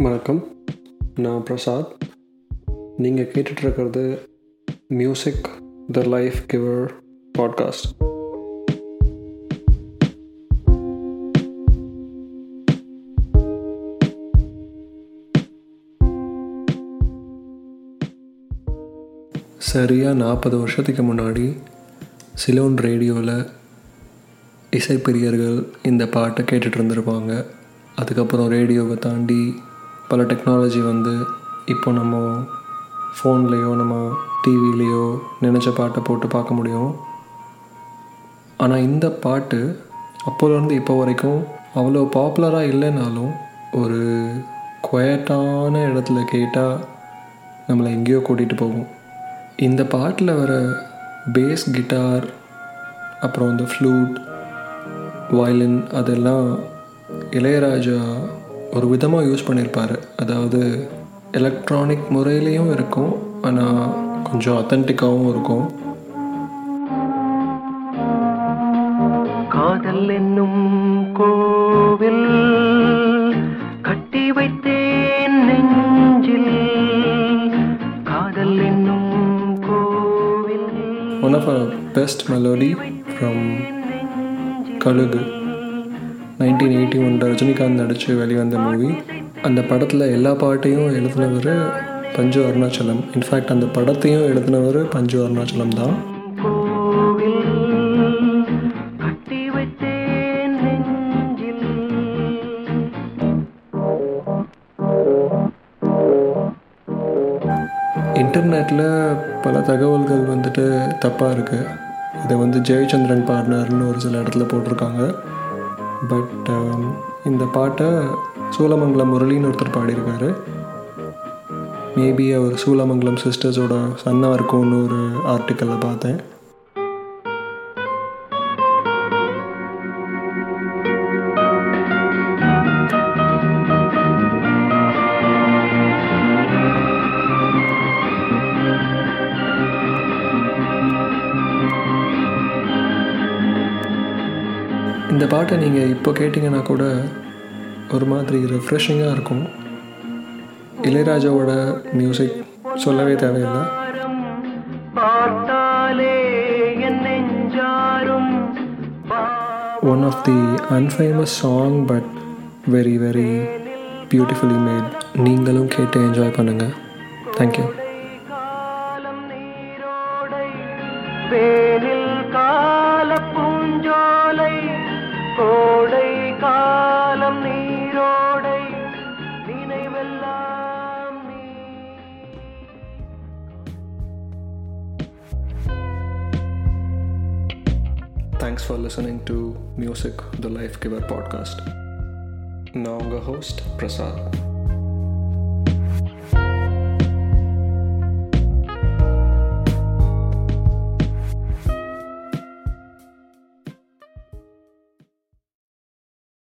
வணக்கம். நான் பிரசாத். நீங்கள் கேட்டுட்ருக்கிறது music the life giver podcast சரியாக நாற்பது வருஷத்துக்கு முன்னாடி சிலோன் ரேடியோவில் இசைப்பிரியர்கள் இந்த பாட்டை கேட்டுட்டு இருந்திருப்பாங்க அதுக்கப்புறம் ரேடியோவை தாண்டி பல டெக்னாலஜி வந்து இப்போ நம்ம ஃபோன்லேயோ நம்ம டிவிலேயோ நினச்ச பாட்டை போட்டு பார்க்க முடியும். ஆனால் இந்த பாட்டு அப்போலேருந்து இப்போ வரைக்கும் அவ்வளோ பாப்புலராக இல்லைனாலும் ஒரு குவட்டான இடத்துல கேட்டால் நம்மளை எங்கேயோ கூட்டிகிட்டு போகும். இந்த பாட்டில் வர பேஸ் கிட்டார் அப்புறம் இந்த ஃப்ளூட் வயலின் அதெல்லாம் இளையராஜா ஒரு விதமாக யூஸ் பண்ணியிருப்பார் அதாவது எலக்ட்ரானிக் முறையிலையும் இருக்கும் ஆனால் கொஞ்சம் அத்தன்டிக்காகவும் இருக்கும். காதல் என்னும் கோவில் கட்டி வைத்தேன் நெஞ்சில். காதல் என்னும் கோவில் one of a best melody from Kazhugu. Nineteen eighty one Rajinikanth நடித்து வெளிவந்த மூவி அந்த படத்தில் எல்லா பாட்டையும் எழுதினவர் பஞ்சு அருணாச்சலம். இன்ஃபேக்ட் அந்த படத்தையும் எழுதினவர் பஞ்சு அருணாச்சலம் தான். இன்டர்நெட்டில் பல தகவல்கள் வந்துட்டு தப்பாக இருக்குது இதை வந்து ஜெயச்சந்திரன் பாடினார்னு ஒரு சில இடத்துல போட்டிருக்காங்க. பட் um, இந்த பாட்டை சூலமங்கலம் முரளின்னு ஒருத்தர் பாடியிருக்காரு. மேபி அவர் சூலமங்கலம் சிஸ்டர்ஸோட சன்னாக இருக்கும்னு ஒரு ஆர்டிக்கலில் பார்த்தேன். இந்த பாட்டை நீங்கள் இப்போ கேட்டிங்கன்னா கூட ஒரு மாதிரி ரெஃப்ரெஷிங்காக இருக்கும். இளையராஜாவோட மியூசிக் சொல்லவே தேவையில்லை. One of the unfamous song but very very beautifully made நீங்களும் கேட்டு என்ஜாய் பண்ணுங்கள் தேங்க்யூ காலம் நீரோடை நினைவெல்லாம் நீ. Thanks for listening to music the life giver podcast நான் உங்கள் ஹோஸ்ட் பிரசாத்